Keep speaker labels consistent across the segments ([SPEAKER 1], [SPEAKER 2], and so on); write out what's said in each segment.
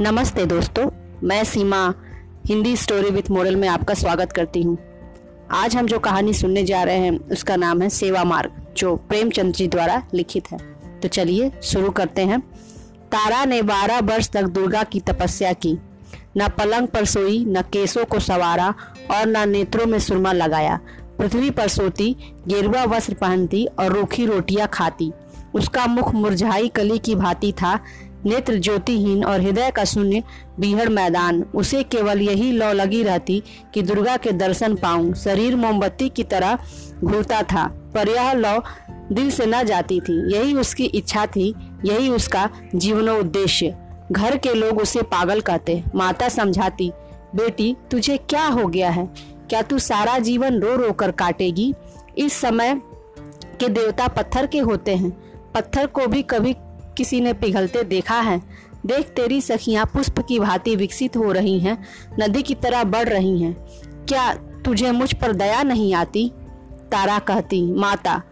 [SPEAKER 1] नमस्ते दोस्तों, मैं Seema, Hindi story with model में आपका स्वागत करती हूँ। आज हम जो कहानी सुनने जा रहे हैं, उसका नाम है सेवा मार्ग, जो प्रेमचंद जी द्वारा लिखित है। तो चलिए, शुरू करते हैं। तारा ने बारह वर्ष तक दुर्गा की तपस्या की। न पलंग पर सोई, न केसों को सवारा, और न नेत्रों में सुरमा लगाया। पृथ्वी पर सोती, गेरुआ वस्त्र पहनती, और रूखी रोटियाँ खाती। उसका मुख मुरझाई कली की भांति था नेत्र ज्योतिहीन और हृदय का शून्य बीहड़ मैदान। उसे केवल यही लौ लगी रहती कि दुर्गा के दर्शन पाऊँ। शरीर मोमबत्ती की तरह घूरता था, पर यह लौ दिल से न जाती थी। यही उसकी इच्छा थी, यही उसका जीवनोद्देश्य। घर के लोग उसे पागल कहते। माता समझाती, बेटी, तुझे क्या हो गया है? क्या तू सारा जीवन रो रो कर काटेगी? इस समय के देवता पत्थर के होते हैं। पत्थर को भी कभी किसी ने पिघलते देखा है। देख, तेरी सखियाँ पुष्प की भांति विकसित हो रही हैं, नदी की तरह बढ़ रही हैं। क्या तुझे मुझ पर दया नहीं आती? तारा कहती, माता,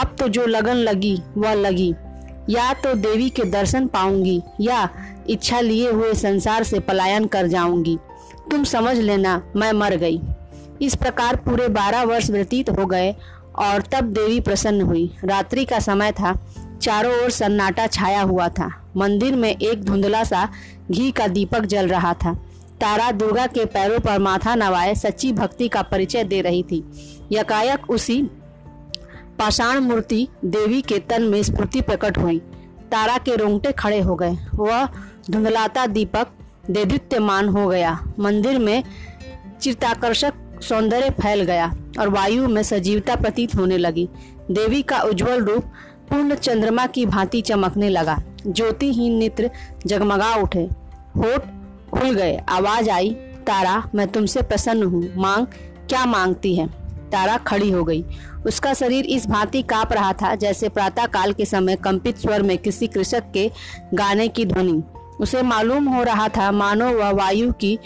[SPEAKER 1] अब तो जो लगन लगी, वह लगी। या तो देवी के दर्शन पाऊँगी, या इच्छा लिए हुए संसार से पलायन कर जाऊँगी। तुम समझ लेना, मैं मर गई। इस प्रकार पूरे बारह वर्ष व्यतीत हो गए, और तब देवी प्रसन्न हुई। रात्रि का समय था। चारों ओर सन्नाटा छाया हुआ था। मंदिर में एक धुंधला सा घी का दीपक जल रहा था। तारा दुर्गा के पैरों पर माथा नवाए सच्ची भक्ति का परिचय दे रही थी। यकायक उसी पाषाण मूर्ति देवी के तन में स्फूर्ति प्रकट हुई। तारा के रोंगटे खड़े हो गए। वह धुंधलाता दीपक देदीप्यमान हो गया। मंदिर में चित्ताकर्षक सौंदर्य फैल गया और वायु में सजीवता प्रतीत होने लगी। देवी का उज्जवल रूप पूर्ण चंद्रमा की भांति चमकने लगा। ज्योतिहीन नेत्र जगमगा उठे। होठ खुल गए। आवाज़ आई, तारा, मैं तुमसे प्रसन्न हूँ। मांग, क्या मांगती है? तारा खड़ी हो गई। उसका शरीर इस भांति काँप रहा था, जैसे प्रातः काल के समय कंपित स्वर में किसी कृषक के गाने की ध्वनि। उसे मालूम हो रहा था, मानो वह वायु की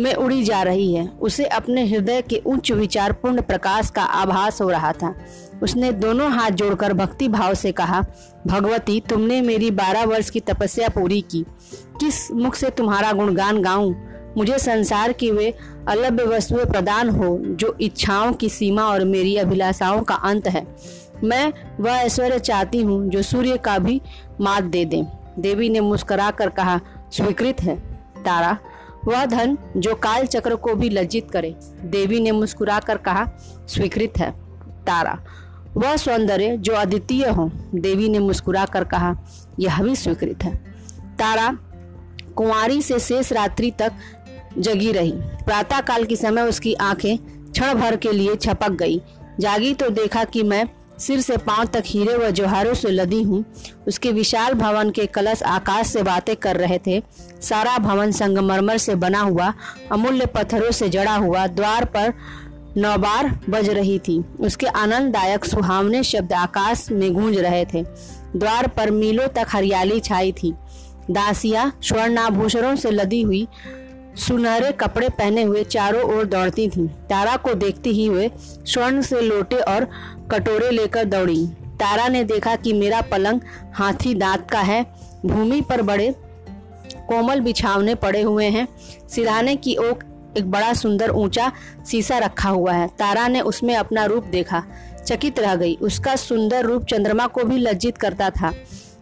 [SPEAKER 1] में उड़ी जा रही है। उसे अपने हृदय के उच्च विचार पूर्ण प्रकाश का आभास हो रहा था। उसने दोनों हाथ जोड़कर भक्ति भाव से कहा, भगवती, तुमने मेरी बारह वर्ष की तपस्या पूरी की। किस मुख से तुम्हारा गुणगान गाऊं? मुझे संसार की वे अलभ्य वस्तुएँ प्रदान हो, जो इच्छाओं की सीमा और मेरी अभिलाषाओं का अंत है। मैं वह ऐश्वर्य चाहती हूँ, जो सूर्य का भी मात दे दे। देवी ने मुस्कुरा कर कहा, स्वीकृत है। तारा वह धन जो काल चक्र को भी लज्जित करे, देवी ने मुस्कुरा कर कहा, स्वीकृत है, तारा। वह सौंदर्य जो अद्वितीय हो, देवी ने मुस्कुरा कर कहा, यह भी स्वीकृत है। तारा, कुंवारी से शेष रात्रि तक जगी रही। प्रातः काल के समय उसकी आँखें क्षण भर के लिए छपक गई। जागी तो देखा कि मैं सिर से पाँव तक हीरे व जोहारों से लदी हूँ। उसके विशाल भवन के कलश आकाश से बातें कर रहे थे। सारा भवन संगमरमर से बना हुआ, अमूल्य पत्थरों से जड़ा हुआ द्वार पर नौबार बज रही थी। उसके आनंददायक सुहावने शब्द आकाश में गूंज रहे थे। द्वार पर मीलों तक हरियाली छाई थी। दासियाँ स्वर्णाभूषणों से लदी हुई, सुनहरे कपड़े पहने हुए चारों ओर दौड़ती थीं। तारा को देखते ही हुए स्वर्ण से लोटे और कटोरे लेकर दौड़ी। तारा ने देखा कि मेरा पलंग हाथी दांत का है। भूमि पर बड़े कोमल बिछावने पड़े हुए हैं। सिराने की ओक एक बड़ा सुंदर ऊँचा शीशा रखा हुआ है। तारा ने उसमें अपना रूप देखा। चकित रह गई। उसका सुंदर रूप चंद्रमा को भी लज्जित करता था।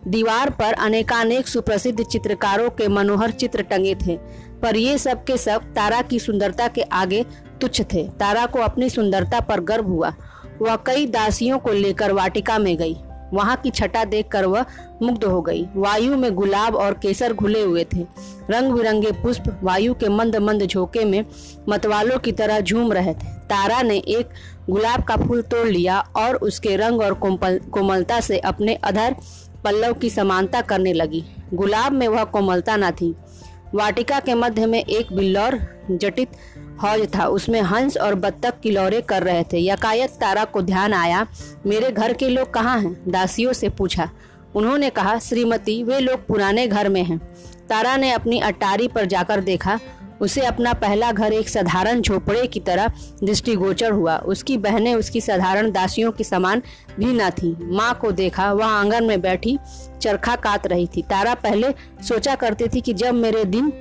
[SPEAKER 1] दीवार पर अनेकानेक सुप्रसिद्ध चित्रकारों के मनोहर चित्र टंगे थे। पर ये सब के सब तारा की सुंदरता के आगे तुच्छ थे। तारा को अपनी सुंदरता पर गर्व हुआ। वह कई दासियों को लेकर वाटिका में गई। वहाँ की छटा देखकर वह मुग्ध हो गई। वायु में गुलाब और केसर घुले हुए थे। रंग बिरंगे पुष्प वायु के मंद मंद झोंके में मतवालों की तरह झूम रहे थे। तारा ने एक गुलाब का फूल तोड़ लिया और उसके रंग और कोमलता से अपने अधर पल्लव की समानता करने लगी। गुलाब में वह कोमलता न थी। वाटिका के मध्य में एक बिल्लौर जटित हौज था। उसमें हंस और बत्तख किलौरे कर रहे थे। यकायक तारा को ध्यान आया, मेरे घर के लोग कहाँ हैं? दासियों से पूछा। उन्होंने कहा, श्रीमती, वे लोग पुराने घर में हैं। तारा ने अपनी अटारी पर जाकर देखा। उसे अपना पहला घर एक साधारण झोपड़े की तरह दृष्टिगोचर हुआ। उसकी बहनें उसकी साधारण दासियों के समान भी न थी। माँ को देखा, वह आँगन में बैठी, चरखा काट रही थी। तारा पहले सोचा करती थी कि जब मेरे दिन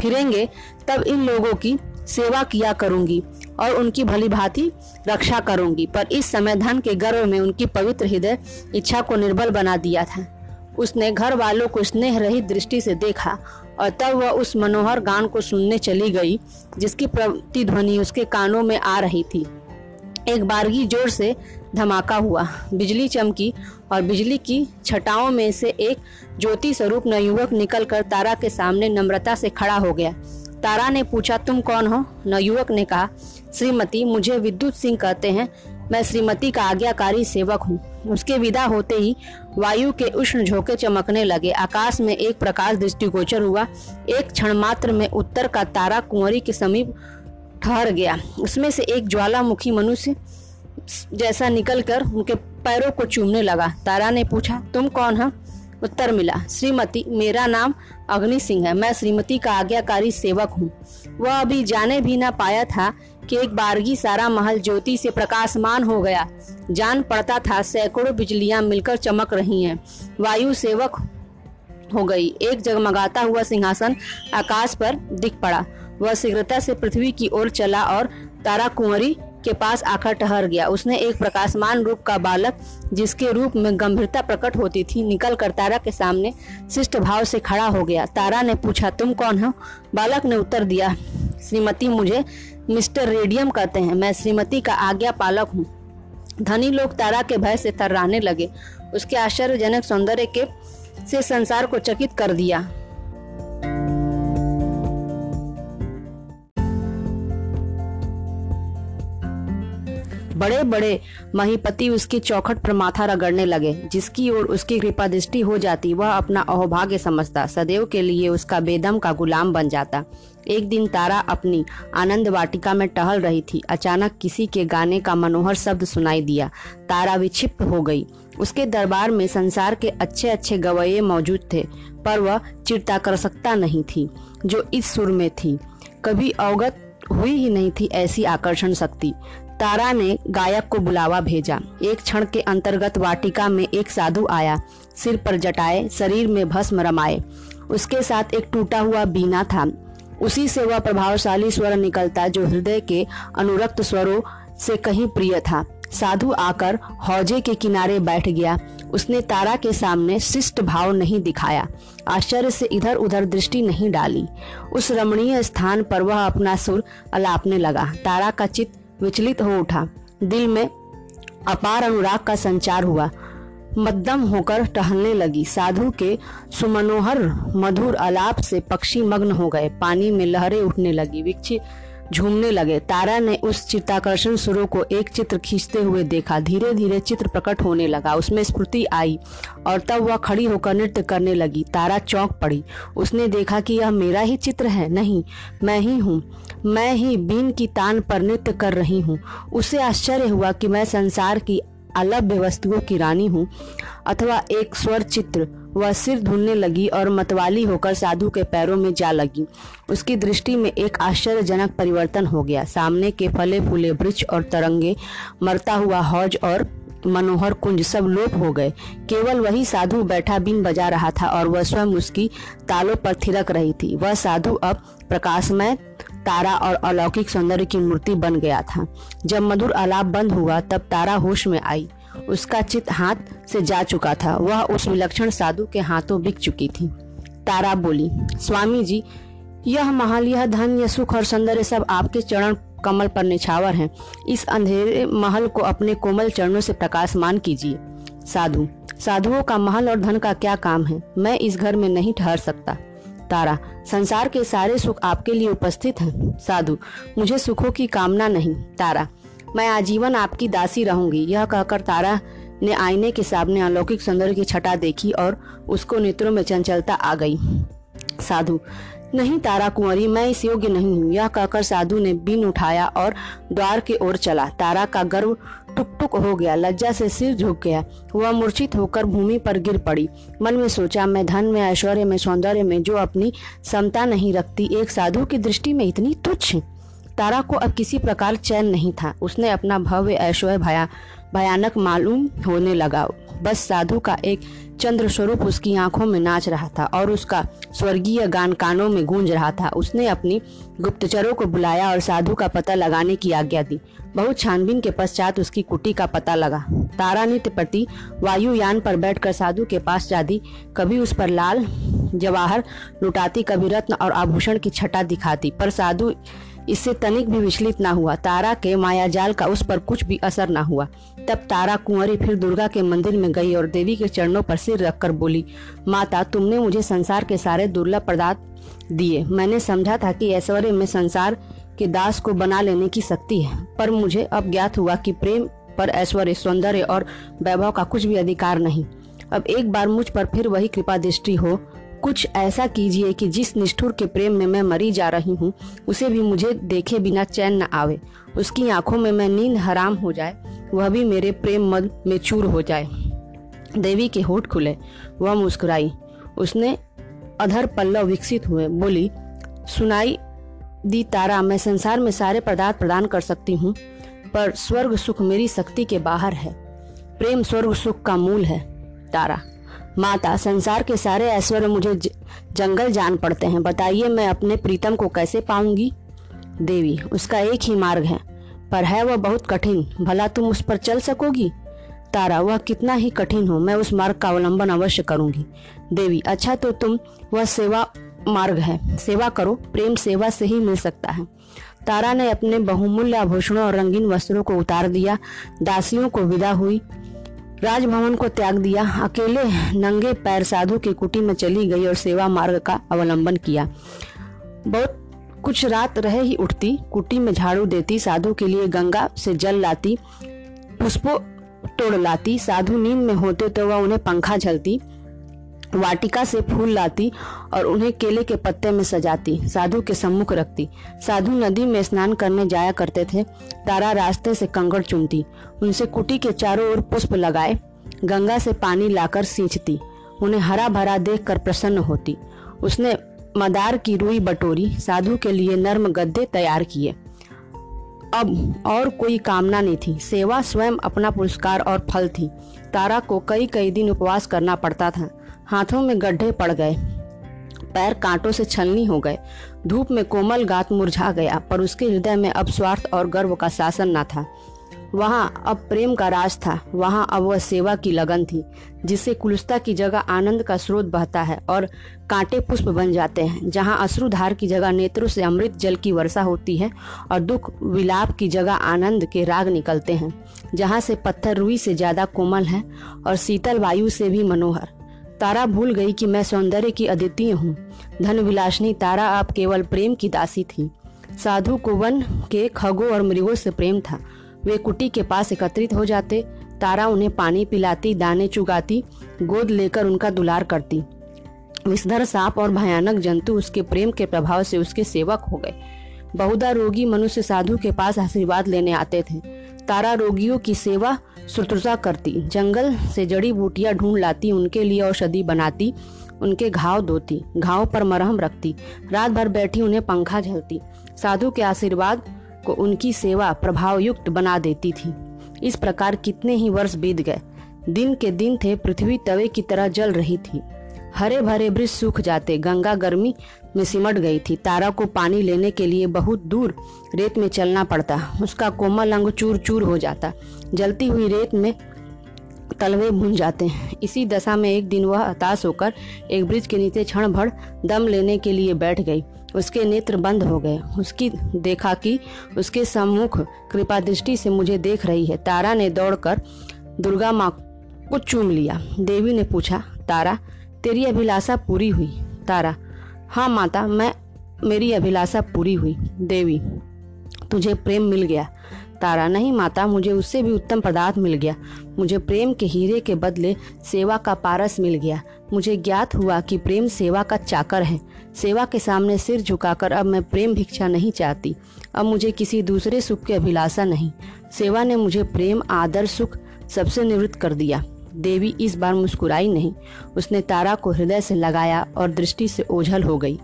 [SPEAKER 1] फिरेंगे, तब इन लोगों की सेवा किया करूँगी और उनकी भली भांति रक्षा करूँगी। पर इस समय धन के गर्व में उनकी पवित्र हृदय इच्छा को निर्बल बना दिया था। उसने घर वालों को स्नेह रहित दृष्टि से देखा और तब वह उस मनोहर गान को सुनने चली गई, जिसकी प्रतिध्वनि उसके कानों में आ रही थी। एक बारगी ज़ोर से धमाका हुआ। बिजली चमकी और बिजली की छटाओं में से एक ज्योति स्वरूप नवयुवक निकलकर तारा के सामने नम्रता से खड़ा हो गया। तारा ने पूछा, तुम कौन हो? नवयुवक ने कहा, श्रीमती, मुझे विद्युत सिंह कहते हैं। मैं श्रीमती का आज्ञाकारी सेवक हूँ। उसके विदा होते ही वायु के उष्ण झोंके चमकने लगे। आकाश में एक प्रकाश दृष्टिगोचर हुआ। एक क्षण मात्र में उत्तर का तारा कुंवरी के समीप ठहर गया। उसमें से एक ज्वालामुखी मनुष्य जैसा निकलकर उनके पैरों को चूमने लगा। तारा ने पूछा, तुम कौन हो? उत्तर मिला, श्रीमती, मेरा नाम अग्नि सिंह है। मैं श्रीमती का आज्ञाकारी सेवक हूँ। वह अभी जाने भी न पाया था कि एक बारगी सारा महल ज्योति से प्रकाशमान हो गया। जान पड़ता था, सैकड़ों बिजलियाँ मिलकर चमक रही हैं। वायु सेवक हो गई। एक जगमगाता हुआ सिंहासन आकाश पर दिख पड़ा। वह शीघ्रता से पृथ्वी की ओर चला और तारा कुंवरी के पास आकर ठहर गया। उसने एक प्रकाशमान रूप का बालक, जिसके रूप में गंभीरता प्रकट होती थी, निकल कर तारा के सामने शिष्ट भाव से खड़ा हो गया। तारा ने पूछा, तुम कौन हो? बालक ने उत्तर दिया, श्रीमती मुझे मिस्टर रेडियम कहते हैं। मैं श्रीमती का आज्ञा पालक हूँ। धनी लोग तारा के भय से थर्राने लगे। उसके आश्चर्यजनक सौंदर्य के से संसार को चकित कर दिया। बड़े बड़े महीपति उसकी चौखट पर माथा रगड़ने लगे, जिसकी ओर उसकी कृपा दृष्टि हो जाती, वह अपना अहोभाग्य समझता, सदैव के लिए उसका बेदम का गुलाम बन जाता। एक दिन तारा अपनी आनंद वाटिका में टहल रही थी, अचानक किसी के गाने का मनोहर शब्द सुनाई दिया। तारा विक्षिप्त हो गई। उसके दरबार में संसार के अच्छे अच्छे गवैये मौजूद थे, पर वह चिरता कर सकता नहीं थी, जो इस सुर में थी। कभी अवगत हुई ही नहीं थी ऐसी आकर्षण शक्ति। तारा ने गायक को बुलावा भेजा। एक क्षण के अंतर्गत वाटिका में एक साधु आया। सिर पर जटाए, शरीर में भस्म रमाए। उसके साथ एक टूटा हुआ बीना था। उसी से वह प्रभावशाली स्वर निकलता जो हृदय के अनुरक्त स्वरों से कहीं प्रिय था। साधु आकर हौजे के किनारे बैठ गया। उसने तारा के सामने शिष्ट भाव नहीं दिखाया। आश्चर्य से इधर उधर दृष्टि नहीं डाली। उस रमणीय स्थान पर वह अपना सुर अलापने लगा। तारा का चित्त विचलित हो उठा। दिल में अपार अनुराग का संचार हुआ। मद्दम होकर टहलने लगी। साधु के सुमनोहर मधुर अलाप से पक्षी मग्न हो गए। पानी में लहरें उठने लगी। झूमने लगे। तारा ने उस चित्ताकर्षण सुरों को एक चित्र खींचते हुए देखा। धीरे धीरे चित्र प्रकट होने लगा। उसमें स्फूर्ति आई और तब वह खड़ी होकर नृत्य करने लगी। तारा चौंक पड़ी। उसने देखा कि यह मेरा ही चित्र है। नहीं, मैं ही हूँ। मैं ही बीन की तान पर नृत्य कर रही हूँ। उसे आश्चर्य हुआ कि मैं संसार की अलभ्य वस्तुओं की रानी हूँ, अथवा एक स्वर चित्र वह सिर धुलने लगी और मतवाली होकर साधु के पैरों में जा लगी। उसकी दृष्टि में एक आश्चर्यजनक परिवर्तन हो गया। सामने के फले फूले वृक्ष और तरंगे, मरता हुआ हौज और मनोहर कुंज सब लोप हो गए। केवल वही साधु बैठा बीन बजा रहा था और वह स्वयं उसकी तालों पर थिरक रही थी। वह साधु अब प्रकाशमय तारा और अलौकिक सौंदर्य की मूर्ति बन गया था। जब मधुर आलाप बंद हुआ, तब तारा होश में आई। उसका चित हाथ से जा चुका था। वह उस विलक्षण साधु के हाथों बिक चुकी थी। तारा बोली, स्वामी जी, यह महल यह धन, यह सुख और सौंदर्य सब आपके चरण कमल पर निछावर हैं। इस अंधेरे महल को अपने कोमल चरणों से प्रकाशमान कीजिए। साधु, साधुओं का महल और धन का क्या काम है? मैं इस घर में नहीं ठहर सकता। तारा संसार के सारे सुख आपके लिए उपस्थित हैं। साधु, मुझे सुखों की कामना नहीं। तारा, मैं आजीवन आपकी दासी रहूँगी। यह कहकर तारा ने आईने के सामने अलौकिक सौंदर्य की छटा देखी और उसको नेत्रों में चंचलता आ गई। साधु नहीं तारा कुंवरी, मैं इस योग्य नहीं हूँ। यह कहकर साधु ने बीन उठाया और द्वार के ओर चला। तारा का गर्व टुक टुक हो गया, लज्जा से सिर झुक गया। वह मूर्छित होकर भूमि पर गिर पड़ी। मन में सोचा, मैं धन में, ऐश्वर्य में, सौंदर्य में जो अपनी समता नहीं रखती, एक साधु की दृष्टि में इतनी तुच्छ। तारा को अब किसी प्रकार चैन नहीं था। उसने अपना भव्य ऐश्वर्य भया। भयानक मालूम होने लगा। बस साधु का एक चंद्र स्वरूप उसकी आँखों में नाच रहा था और उसका स्वर्गीय गान कानों में गूंज रहा था। उसने अपनी गुप्तचरों को बुलाया और साधु का पता लगाने की आज्ञा दी। बहुत छानबीन के पश्चात उसकी कुटी का पता लगा। तारा नित्य प्रति वायुयान पर बैठकर साधु के पास जाती, कभी उस पर लाल जवाहर लुटाती, कभी रत्न और आभूषण की छटा दिखाती, पर साधु इससे तनिक भी विचलित ना हुआ। तारा के मायाजाल का उस पर कुछ भी असर ना हुआ। तब तारा कुंवरी फिर दुर्गा के मंदिर में गई और देवी के चरणों पर सिर रखकर बोली, माता, तुमने मुझे संसार के सारे दुर्लभ पदार्थ दिए। मैंने समझा था कि ऐश्वर्य में संसार के दास को बना लेने की शक्ति है, पर मुझे अब ज्ञात हुआ कि प्रेम पर ऐश्वर्य, सौंदर्य और वैभव का कुछ भी अधिकार नहीं। अब एक बार मुझ पर फिर वही कृपा दृष्टि हो कुछ ऐसा कीजिए कि जिस निष्ठुर के प्रेम में मैं मरी जा रही हूँ, उसे भी मुझे देखे बिना चैन न आवे। उसकी आँखों में मैं नींद हराम हो जाए, वह भी मेरे प्रेम मद में चूर हो जाए। देवी के होठ खुले, वह मुस्कुराई। उसने अधर पल्लव विकसित हुए, बोली, सुनाई दी तारा, मैं संसार में सारे पदार्थ प्रदान कर सकती हूँ, पर स्वर्ग सुख मेरी शक्ति के बाहर है। प्रेम स्वर्ग सुख का मूल है, तारा। माता, संसार के सारे ऐश्वर्य मुझे जंगल जान पड़ते हैं। बताइए मैं अपने प्रीतम को कैसे पाऊँगी? देवी, उसका एक ही मार्ग है, पर है वह बहुत कठिन। भला तुम उस पर चल सकोगी? तारा, वह कितना ही कठिन हो, मैं उस मार्ग का अवलंबन अवश्य करूँगी। देवी अच्छा तो तुम, वह सेवा मार्ग है। सेवा करो, प्रेम सेवा से ही मिल सकता है। तारा ने अपने बहुमूल्य आभूषणों और रंगीन वस्त्रों को उतार दिया, दासियों को विदा हुई। राजभवन को त्याग दिया। अकेले नंगे पैर साधु की कुटी में चली गई और सेवा मार्ग का अवलंबन किया। बहुत कुछ रात रहे ही उठती। कुटी में झाड़ू देती, साधु के लिए गंगा से जल लाती, पुष्पों तोड़ लाती। साधु नींद में होते तो वह उन्हें पंखा झलती। वाटिका से फूल लाती और उन्हें केले के पत्ते में सजाती, साधु के सम्मुख रखती। साधु नदी में स्नान करने जाया करते थे, तारा रास्ते से कंगड़ चुनती उनसे कुटी के चारों ओर पुष्प लगाए, गंगा से पानी लाकर सींचती, उन्हें हरा भरा देख कर प्रसन्न होती। उसने मदार की रुई बटोरी, साधु के लिए नर्म गद्दे तैयार किए। अब और कोई कामना नहीं थी। सेवा स्वयं अपना पुरस्कार और फल थी। तारा को कई कई दिन उपवास करना पड़ता था। हाथों में गड्ढे पड़ गए। पैर कांटों से छलनी हो गए। धूप में कोमल गात मुरझा गया, पर उसके हृदय में अब स्वार्थ और गर्व का शासन न था। वहाँ अब प्रेम का राज था। वहाँ अब वह सेवा की लगन थी, जिससे कुलस्ता की जगह आनंद का स्रोत बहता है और कांटे पुष्प बन जाते हैं, जहाँ अश्रुधार की जगह नेत्रों से अमृत जल की वर्षा होती है और दुख विलाप की जगह आनंद के राग निकलते हैं, जहाँ से पत्थर रुई से ज़्यादा कोमल है और शीतल वायु से भी मनोहर। तारा भूल गई कि मैं सौंदर्य की अद्वितीय हूँ। धन विलासनी तारा आप केवल प्रेम की दासी थी। साधु को वन के खगों और मृगों से प्रेम था। वे कुटी के पास एकत्रित हो जाते। तारा उन्हें पानी पिलाती, दाने चुगाती, गोद लेकर उनका दुलार करती। विषधर सांप और भयानक जंतु उसके प्रेम के प्रभाव से उसके सेवक हो गए। बहुधा रोगी मनुष्य साधु के पास आशीर्वाद लेने आते थे। तारा रोगियों की सेवा सुतुषा करती। जंगल से जड़ी बूटियाँ ढूंढ लाती, उनके लिए औषधि बनाती, उनके घाव धोती, घाव पर मरहम रखती। रात भर बैठी उन्हें पंखा झलती। साधु के आशीर्वाद को उनकी सेवा प्रभाव युक्त बना देती थी। इस प्रकार कितने ही वर्ष बीत गए। दिन के दिन थे, पृथ्वी तवे की तरह जल रही थी। हरे भरे वृक्ष सूख जाते। गंगा गर्मी में सिमट गई थी। तारा को पानी लेने के लिए बहुत दूर रेत में चलना पड़ता। उसका कोमल अंग चूर चूर हो जाता। जलती हुई रेत में तलवे भून जाते हैं। इसी दशा में एक दिन वह हताश होकर एक ब्रिज के नीचे क्षण भर दम लेने के लिए बैठ गई। उसके नेत्र बंद हो गए। उसकी देखा कि उसके सम्मुख कृपा दृष्टि से मुझे देख रही है। तारा ने दौड़कर दुर्गा माँ को चूम लिया। देवी ने पूछा, तारा तेरी अभिलाषा पूरी हुई। तारा हाँ माता, मैं, मेरी अभिलाषा पूरी हुई। देवी, तुझे प्रेम मिल गया। तारा, नहीं माता, मुझे उससे भी उत्तम पदार्थ मिल गया। मुझे प्रेम के हीरे के बदले सेवा का पारस मिल गया। मुझे ज्ञात हुआ कि प्रेम सेवा का चाकर है। सेवा के सामने सिर झुकाकर अब मैं प्रेम भिक्षा नहीं चाहती। अब मुझे किसी दूसरे सुख की अभिलाषा नहीं। सेवा ने मुझे प्रेम, आदर, सुख सबसे निवृत्त कर दिया। देवी इस बार मुस्कुराई नहीं। उसने तारा को हृदय से लगाया और दृष्टि से ओझल हो गई।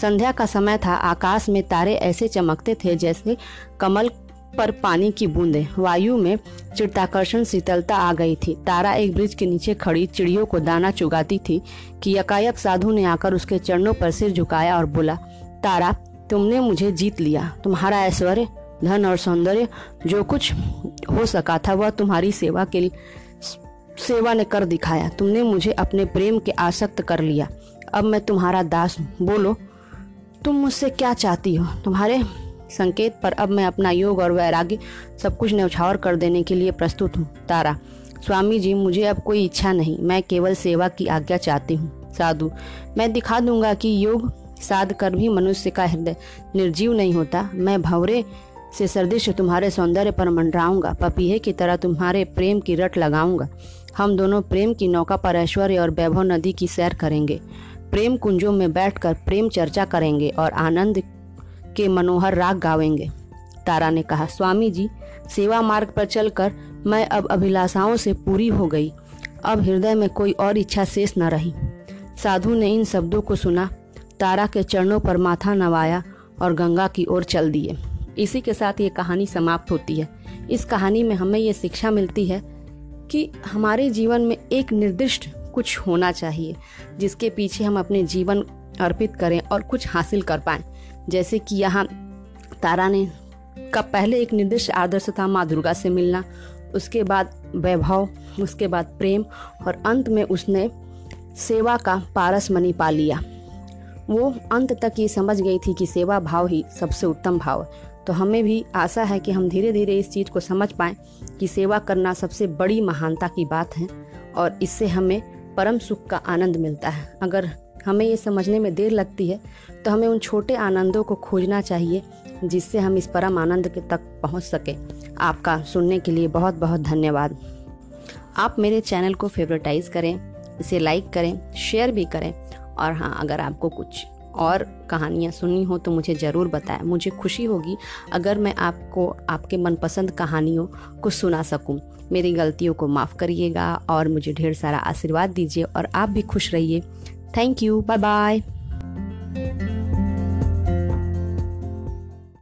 [SPEAKER 1] संध्या का समय था। आकाश में तारे ऐसे चमकते थे जैसे कमल पर पानी की बूंदें। वायु में चिड़ताकर्षण शीतलता आ गई थी। तारा एक ब्रिज के नीचे खड़ी चिड़ियों को दाना चुगाती थी कि यकायक साधु ने आकर उसके चरणों पर सिर झुकाया और बोला, तारा, तुमने मुझे जीत लिया। तुम्हारा ऐश्वर्य, धन और सौंदर्य, जो कुछ हो सका था, वह तुम्हारी सेवा के सेवा ने कर दिखाया। तुमने मुझे अपने प्रेम के आसक्त कर लिया। अब मैं तुम्हारा दास हूँ। बोलो, तुम मुझसे क्या चाहती हो? तुम्हारे संकेत पर अब मैं अपना योग और वैराग्य सब कुछ न्यौछावर कर देने के लिए प्रस्तुत हूँ। तारा, स्वामी जी, मुझे अब कोई इच्छा नहीं। मैं केवल सेवा की आज्ञा चाहती हूँ। साधु, मैं दिखा दूँगा कि योग साध कर भी मनुष्य का हृदय निर्जीव नहीं होता। मैं भवरे से सर्दिश तुम्हारे सौंदर्य पर मंडराऊँगा। पपीहे की तरह तुम्हारे प्रेम की रट लगाऊँगा। हम दोनों प्रेम की नौका पर ऐश्वर्य और वैभव नदी की सैर करेंगे। प्रेम कुंजों में बैठकर प्रेम चर्चा करेंगे और आनंद के मनोहर राग गावेंगे। तारा ने कहा, स्वामी जी, सेवा मार्ग पर चलकर मैं अब अभिलाषाओं से पूरी हो गई। अब हृदय में कोई और इच्छा शेष न रही। साधु ने इन शब्दों को सुना, तारा के चरणों पर माथा नवाया और गंगा की ओर चल दिए। इसी के साथ ये कहानी समाप्त होती है। इस कहानी में हमें ये शिक्षा मिलती है कि हमारे जीवन में एक निर्दिष्ट कुछ होना चाहिए, जिसके पीछे हम अपने जीवन अर्पित करें और कुछ हासिल कर पाएँ। जैसे कि यहाँ तारा ने का पहले एक निर्दिष्ट आदर्श था माँ दुर्गा से मिलना, उसके बाद वैभव, उसके बाद प्रेम और अंत में उसने सेवा का पारस मनी पा लिया। वो अंत तक ये समझ गई थी कि सेवा भाव ही सबसे उत्तम भाव है। तो हमें भी आशा है कि हम धीरे धीरे इस चीज़ को समझ पाएँ कि सेवा करना सबसे बड़ी महानता की बात है और इससे हमें परम सुख का आनंद मिलता है। अगर हमें ये समझने में देर लगती है तो हमें उन छोटे आनंदों को खोजना चाहिए, जिससे हम इस परम आनंद के तक पहुँच सके। आपका सुनने के लिए बहुत बहुत धन्यवाद। आप मेरे चैनल को फेवरेटाइज करें, इसे लाइक करें, शेयर भी करें और हाँ अगर आपको कुछ और कहानियाँ सुननी हो तो मुझे ज़रूर बताएँ। मुझे खुशी होगी अगर मैं आपको, आपके मनपसंद कहानियों को सुना सकूँ। मेरी गलतियों को माफ़ करिएगा और मुझे ढेर सारा आशीर्वाद दीजिए और आप भी खुश रहिए। Thank you bye bye